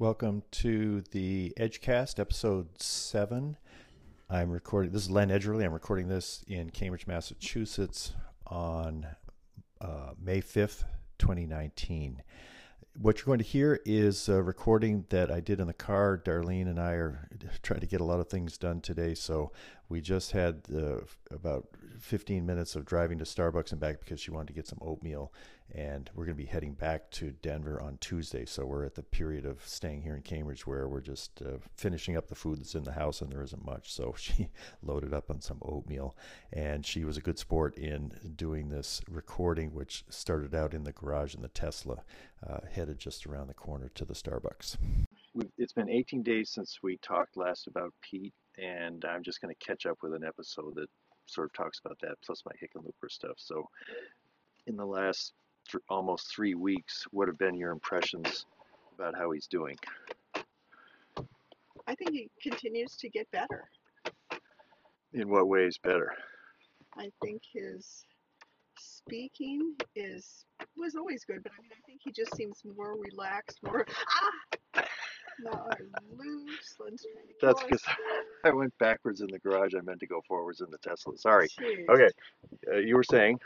Welcome to the Edgecast, episode seven. I'm recording. This is Len Edgerly. I'm recording this in Cambridge, Massachusetts, on uh, May 5th, 2019. What you're going to hear is a recording that I did in the car. Darlene and I are trying to get a lot of things done today, so we just had about 15 minutes of driving to Starbucks and back because she wanted to get some oatmeal. And we're going to be heading back to Denver on Tuesday. So we're at the period of staying here in Cambridge where we're just uh, finishing up the food that's in the house and there isn't much. So she loaded up on some oatmeal. And she was a good sport in doing this recording, which started out in the garage in the Tesla, uh, headed just around the corner to the Starbucks. It's been 18 days since we talked last about Pete, and I'm just going to catch up with an episode that sort of talks about that, plus my Hickenlooper stuff. So, in the last th- almost three weeks, what have been your impressions about how he's doing? I think he continues to get better. In what ways better? I think his speaking is was always good, but I mean, I think he just seems more relaxed, more ah, loose. Len's trying to That's because. I went backwards in the garage. I meant to go forwards in the Tesla. Sorry. Jeez. Okay, uh, you were saying?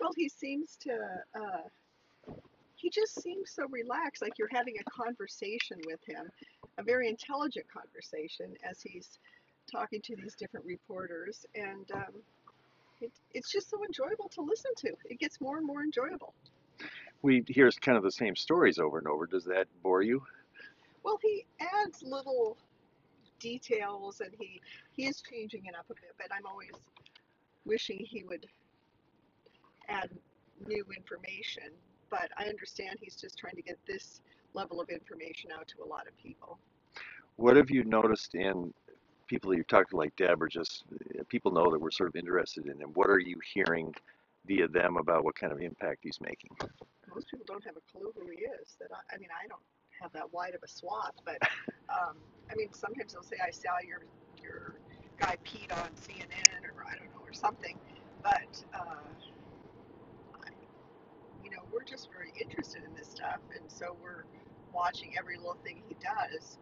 Well, he seems to. Uh, he just seems so relaxed, like you're having a conversation with him, a very intelligent conversation as he's talking to these different reporters, and um, it, it's just so enjoyable to listen to. It gets more and more enjoyable. We hear kind of the same stories over and over. Does that bore you? Well, he adds little details, and he he is changing it up a bit. But I'm always wishing he would add new information. But I understand he's just trying to get this level of information out to a lot of people. What have you noticed in people that you've talked to, like Deb, or just uh, people know that we're sort of interested in him? What are you hearing via them about what kind of impact he's making? Most people don't have a clue who he is. That I, I mean, I don't have that wide of a swath, but um, I mean, sometimes they'll say I saw your your guy Pete on CNN or I don't know or something, but. Uh, I, you know, we're just very interested in this stuff, and so we're watching every little thing he does.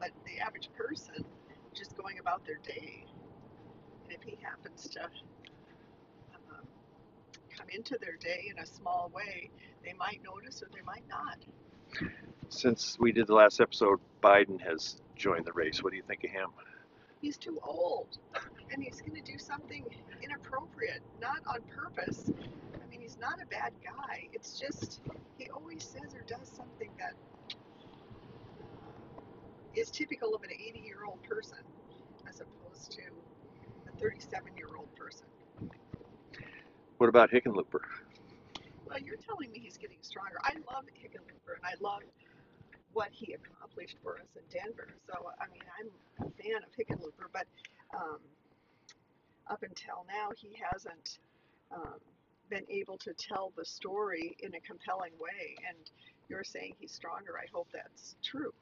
But the average person just going about their day, and if he happens to um, come into their day in a small way, they might notice or they might not. Since we did the last episode, Biden has joined the race. What do you think of him? He's too old, and he's going to do something inappropriate, not on purpose. I mean, he's not a bad guy. It's just he always says or does something that uh, typical of an 80 year old person as opposed to a 37 year old person. What about Hickenlooper? Well, you're telling me he's getting stronger. I love Hickenlooper, and I love what he accomplished for us in Denver. So, I mean, I'm a fan of Hickenlooper, but um, up until now, he hasn't um, been able to tell the story in a compelling way. And you're saying he's stronger. I hope that's true.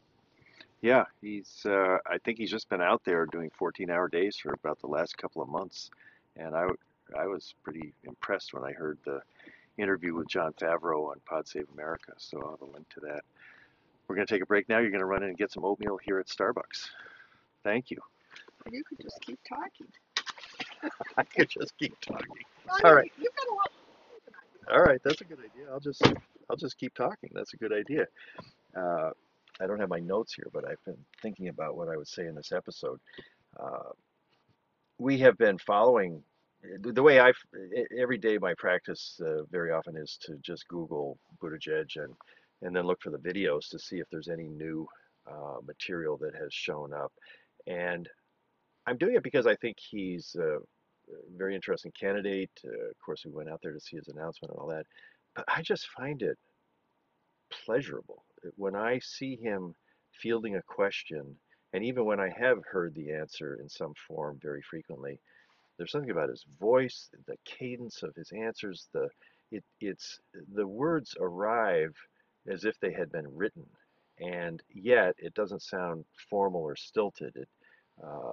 Yeah, he's. Uh, I think he's just been out there doing 14-hour days for about the last couple of months, and I, I was pretty impressed when I heard the interview with Jon Favreau on Pod Save America. So I'll have a link to that. We're going to take a break now. You're going to run in and get some oatmeal here at Starbucks. Thank you. You could just keep talking. I could just keep talking. All right. You've got a lot. than I do. All right, that's a good idea. I'll just I'll just keep talking. That's a good idea. Uh, I don't have my notes here, but I've been thinking about what I would say in this episode. Uh, we have been following the way I every day my practice uh, very often is to just Google Buttigieg and and then look for the videos to see if there's any new uh, material that has shown up. And I'm doing it because I think he's a very interesting candidate. Uh, of course, we went out there to see his announcement and all that. But I just find it pleasurable when I see him fielding a question, and even when I have heard the answer in some form very frequently, there's something about his voice, the cadence of his answers, the it, it's the words arrive as if they had been written, and yet it doesn't sound formal or stilted. It, uh,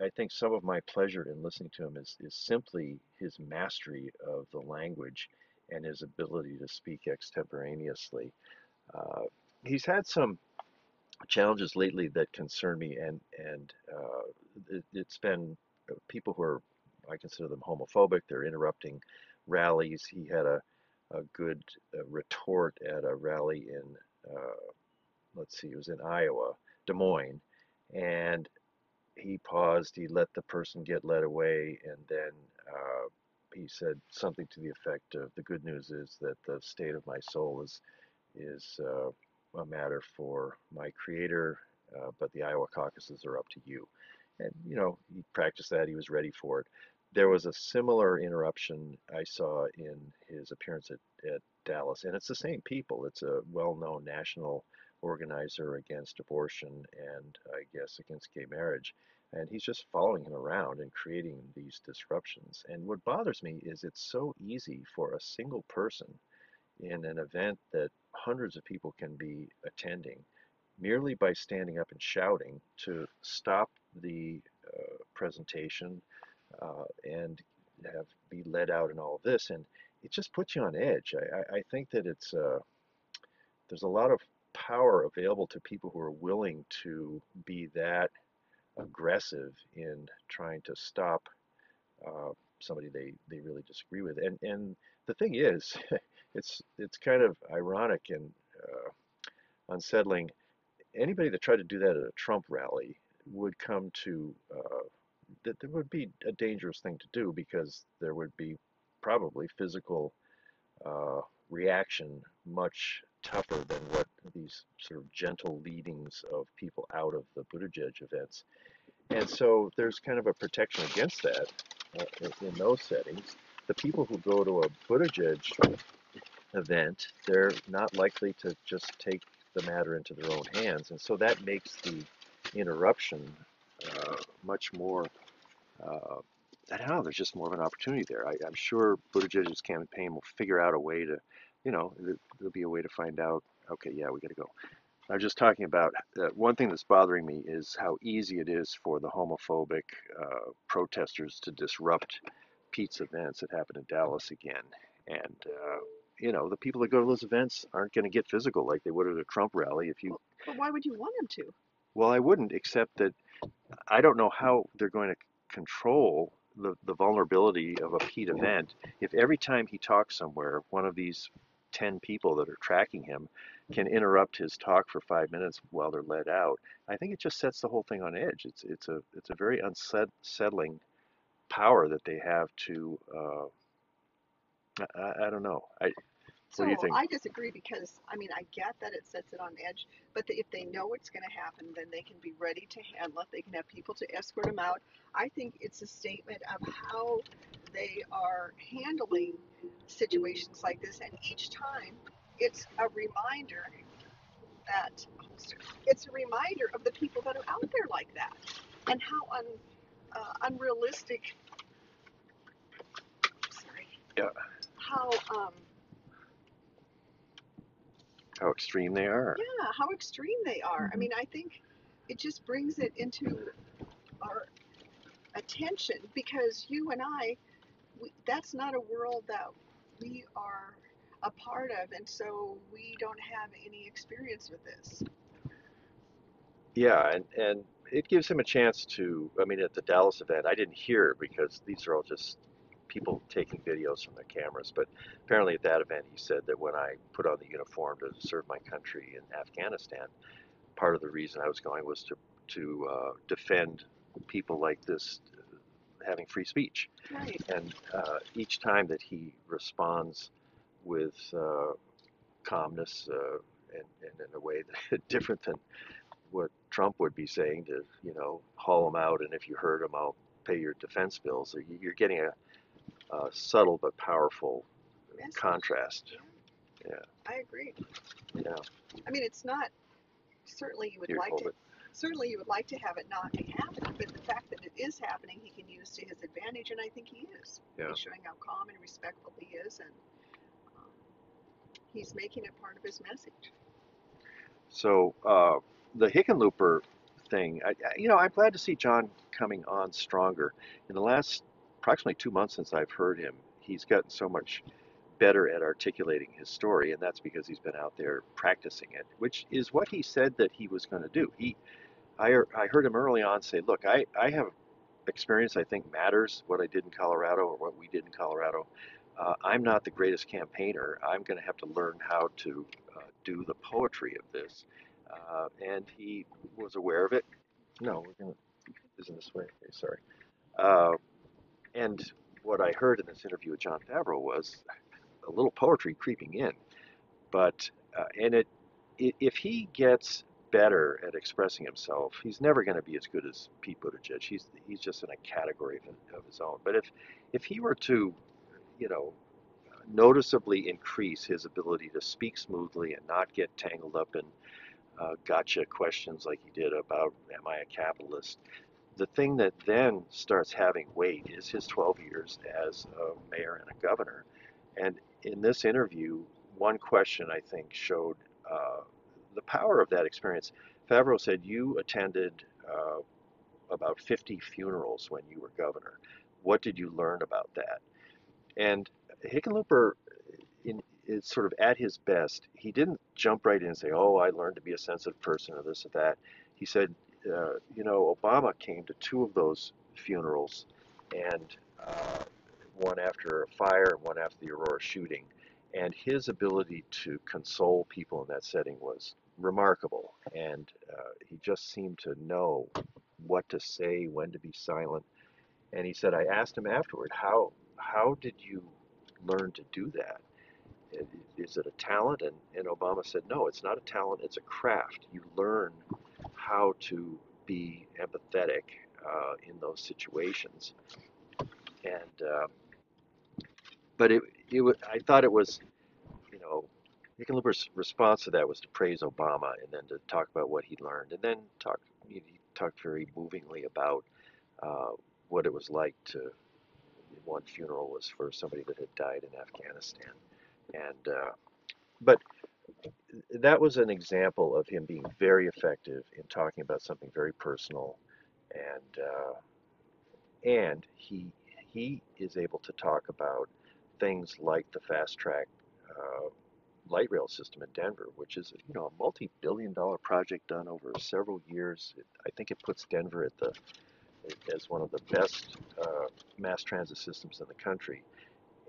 I, I think some of my pleasure in listening to him is, is simply his mastery of the language and his ability to speak extemporaneously. Uh, he's had some challenges lately that concern me, and and uh, it, it's been uh, people who are I consider them homophobic. They're interrupting rallies. He had a a good uh, retort at a rally in uh, let's see, it was in Iowa, Des Moines, and he paused. He let the person get led away, and then uh, he said something to the effect of, "The good news is that the state of my soul is is uh, a matter for my Creator, uh, but the Iowa caucuses are up to you." And you know, he practiced that. He was ready for it. There was a similar interruption I saw in his appearance at, at Dallas, and it's the same people. It's a well-known national organizer against abortion and I guess against gay marriage. And he's just following him around and creating these disruptions. And what bothers me is it's so easy for a single person in an event that hundreds of people can be attending merely by standing up and shouting to stop the uh, presentation uh, and have be led out in all of this. And it just puts you on edge. I, I, think that it's uh, there's a lot of power available to people who are willing to be that aggressive in trying to stop uh, somebody they, they really disagree with. And and the thing is, it's it's kind of ironic and uh, unsettling. Anybody that tried to do that at a Trump rally would come to uh, that there would be a dangerous thing to do because there would be probably physical uh, reaction much tougher than what these sort of gentle leadings of people out of the Buttigieg events. And so there's kind of a protection against that uh, in those settings. The people who go to a Buttigieg event, they're not likely to just take the matter into their own hands. And so that makes the interruption uh, much more, uh, I don't know, there's just more of an opportunity there. I, am sure Buttigieg's campaign will figure out a way to you know, there'll be a way to find out, okay, yeah, we got to go. I'm just talking about uh, one thing that's bothering me is how easy it is for the homophobic uh, protesters to disrupt Pete's events that happened in Dallas again. And, uh, you know, the people that go to those events aren't going to get physical like they would at a Trump rally. If you, but why would you want them to? Well, I wouldn't, except that I don't know how they're going to control the, the vulnerability of a Pete event if every time he talks somewhere, one of these 10 people that are tracking him can interrupt his talk for five minutes while they're let out, I think it just sets the whole thing on edge. It's it's a it's a very unsettling power that they have to. Uh, I, I don't know. I what do you think? I disagree because I mean I get that it sets it on edge, but the, if they know what's going to happen, then they can be ready to handle it. They can have people to escort them out. I think it's a statement of how they are handling situations like this, and each time it's a reminder that it's a reminder of the people that are out there like that and how un, uh, unrealistic. Sorry. Yeah. How um, how extreme they are. Yeah, how extreme they are. Mm-hmm. I mean, I think it just brings it into our attention because you and I, we, that's not a world that we are a part of, and so we don't have any experience with this. Yeah, and and it gives him a chance to. I mean, at the Dallas event, I didn't hear because these are all just people taking videos from their cameras. But apparently, at that event, he said that when I put on the uniform to serve my country in Afghanistan, part of the reason I was going was to to uh, defend people like this having free speech. Right. And uh, each time that he responds with uh, calmness uh, and, and, in a way that different than what Trump would be saying to, you know, haul him out, and if you hurt him, I'll pay your defense bills. You're getting a, a subtle but powerful Message. contrast. Yeah. yeah. I agree. Yeah. I mean, it's not. Certainly, you would Here, like to. It certainly you would like to have it not be happening, but the fact that it is happening, he can use to his advantage, and I think he is. Yeah. He's showing how calm and respectful he is, and um, he's making it part of his message. So uh, the Hickenlooper thing, I, you know, I'm glad to see John coming on stronger. In the last approximately two months since I've heard him, he's gotten so much better at articulating his story, and that's because he's been out there practicing it, which is what he said that he was going to do. He, I, I heard him early on say, "Look, I, I have experience I think matters. What I did in Colorado or what we did in Colorado. Uh, I'm not the greatest campaigner. I'm going to have to learn how to uh, do the poetry of this." Uh, and he was aware of it. No, we're going to. Isn't this way? Okay, sorry. And what I heard in this interview with Jon Favreau was a little poetry creeping in. But uh, and it, it, if he gets better at expressing himself, he's never going to be as good as Pete Buttigieg. He's he's just in a category of, of his own. But if if he were to, you know, noticeably increase his ability to speak smoothly and not get tangled up in uh, gotcha questions like he did about am I a capitalist, the thing that then starts having weight is his 12 years as a mayor and a governor. And in this interview, one question I think showed uh, the power of that experience. Favreau said, You attended uh, about 50 funerals when you were governor. What did you learn about that? And Hickenlooper, in, is sort of at his best. He didn't jump right in and say, Oh, I learned to be a sensitive person or this or that. He said, uh, you know, Obama came to two of those funerals, and uh, one after a fire and one after the Aurora shooting. And his ability to console people in that setting was remarkable. And uh, he just seemed to know what to say, when to be silent. And he said, I asked him afterward, how, how did you learn to do that? Is it a talent? And, and Obama said, no, it's not a talent, it's a craft. You learn how to be empathetic uh, in those situations. And uh, but it, it I thought it was, you know, Hickenlooper's response to that was to praise Obama and then to talk about what he learned, and then talk he talked very movingly about uh, what it was like to. One funeral was for somebody that had died in Afghanistan, and uh, but that was an example of him being very effective in talking about something very personal, and uh, and he he is able to talk about things like the fast track uh, light rail system in Denver, which is you know a multi-billion-dollar project done over several years. It, I think it puts Denver at the as one of the best uh, mass transit systems in the country.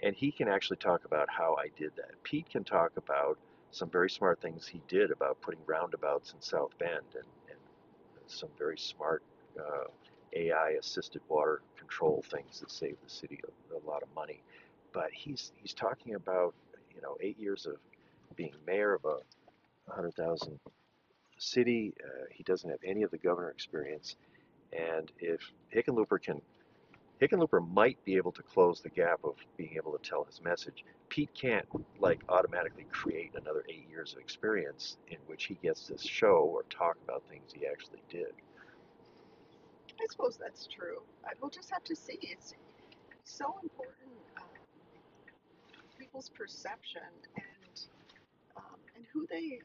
And he can actually talk about how I did that. Pete can talk about some very smart things he did about putting roundabouts in South Bend and, and some very smart uh, AI assisted water control things that saved the city a, a, lot of money. But he's he's talking about you know eight years of being mayor of a 100,000 city. Uh, he doesn't have any of the governor experience, and if Hickenlooper can Hickenlooper might be able to close the gap of being able to tell his message. Pete can't like automatically create another eight years of experience in which he gets to show or talk about things he actually did. I suppose that's true. We'll just have to see. It's so important um, people's perception and um, and who they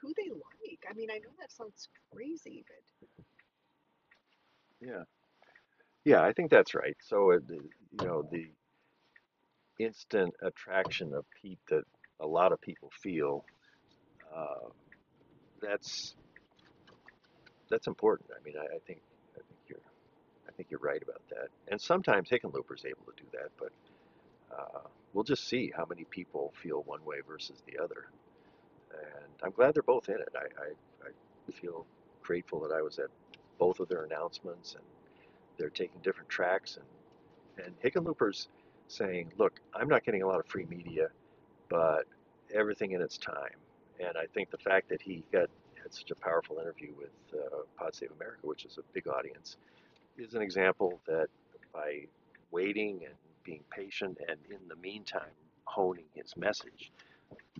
who they like. I mean, I know that sounds crazy, but yeah. Yeah, I think that's right. So, uh, you know, the instant attraction of Pete that a lot of people feel, uh, that's that's important. I mean, I, I, think I think you're I think you're right about that. And sometimes Hickenlooper is able to do that, but uh, we'll just see how many people feel one way versus the other. And I'm glad they're both in it. I, I, I feel grateful that I was at both of their announcements and they're taking different tracks and and Hickenlooper's saying, look, I'm not getting a lot of free media, but everything in its time. And I think the fact that he got had such a powerful interview with uh, Pod Save America, which is a big audience, is an example that by waiting and being patient and in the meantime honing his message,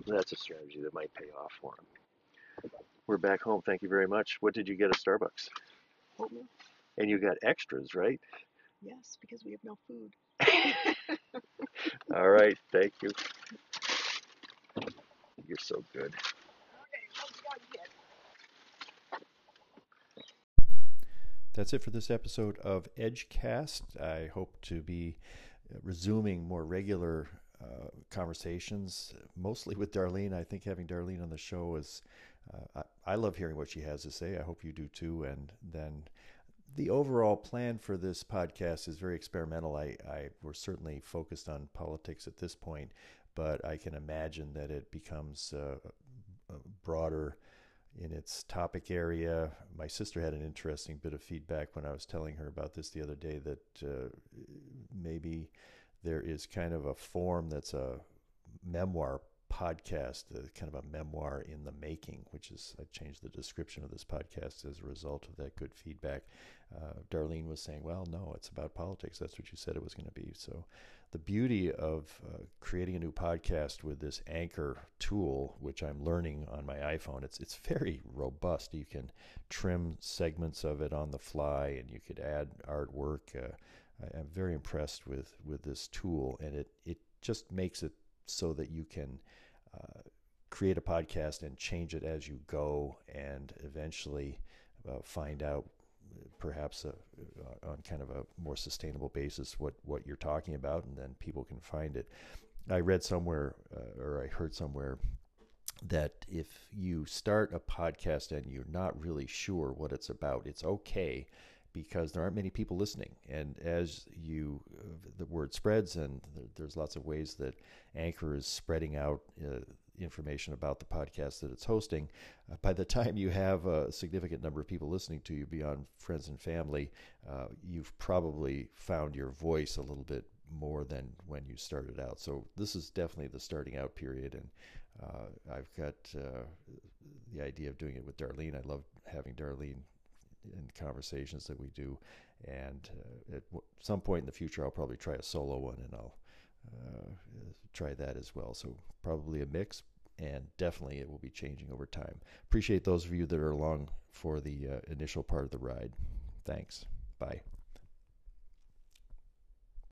that's a strategy that might pay off for him. We're back home. Thank you very much. What did you get at Starbucks? Oatmeal. And you got extras, right? Yes, because we have no food. All right, thank you. You're so good. That's it for this episode of Edgecast. I hope to be resuming more regular uh, conversations, mostly with Darlene. I think having Darlene on the show is, uh, I, I love hearing what she has to say. I hope you do too. And then the overall plan for this podcast is very experimental. I, I we're certainly focused on politics at this point, but I can imagine that it becomes uh, broader in its topic area. My sister had an interesting bit of feedback when I was telling her about this the other day that uh, maybe there is kind of a form that's a memoir podcast, uh, kind of a memoir in the making, which is, I changed the description of this podcast as a result of that good feedback. Uh, Darlene was saying, well, no, it's about politics. That's what you said it was going to be. So the beauty of uh, creating a new podcast with this Anchor tool, which I'm learning on my iPhone, it's it's very robust. You can trim segments of it on the fly, and you could add artwork. Uh, I, am very impressed with with this tool, and it it just makes it so that you can. Uh, create a podcast and change it as you go, and eventually uh, find out perhaps a, uh, on kind of a more sustainable basis what, what you're talking about, and then people can find it. I read somewhere, uh, or I heard somewhere, that if you start a podcast and you're not really sure what it's about, it's okay because there aren't many people listening. And as you, the word spreads, and there's lots of ways that Anchor is spreading out uh, information about the podcast that it's hosting. Uh, by the time you have a significant number of people listening to you beyond friends and family, uh, you've probably found your voice a little bit more than when you started out. So this is definitely the starting out period, and uh, I've got uh, the idea of doing it with Darlene. I love having Darlene in conversations that we do, and uh, at some point in the future, I'll probably try a solo one, and I'll uh, try that as well. So probably a mix, and definitely it will be changing over time. Appreciate those of you that are along for the uh, initial part of the ride. Thanks. Bye.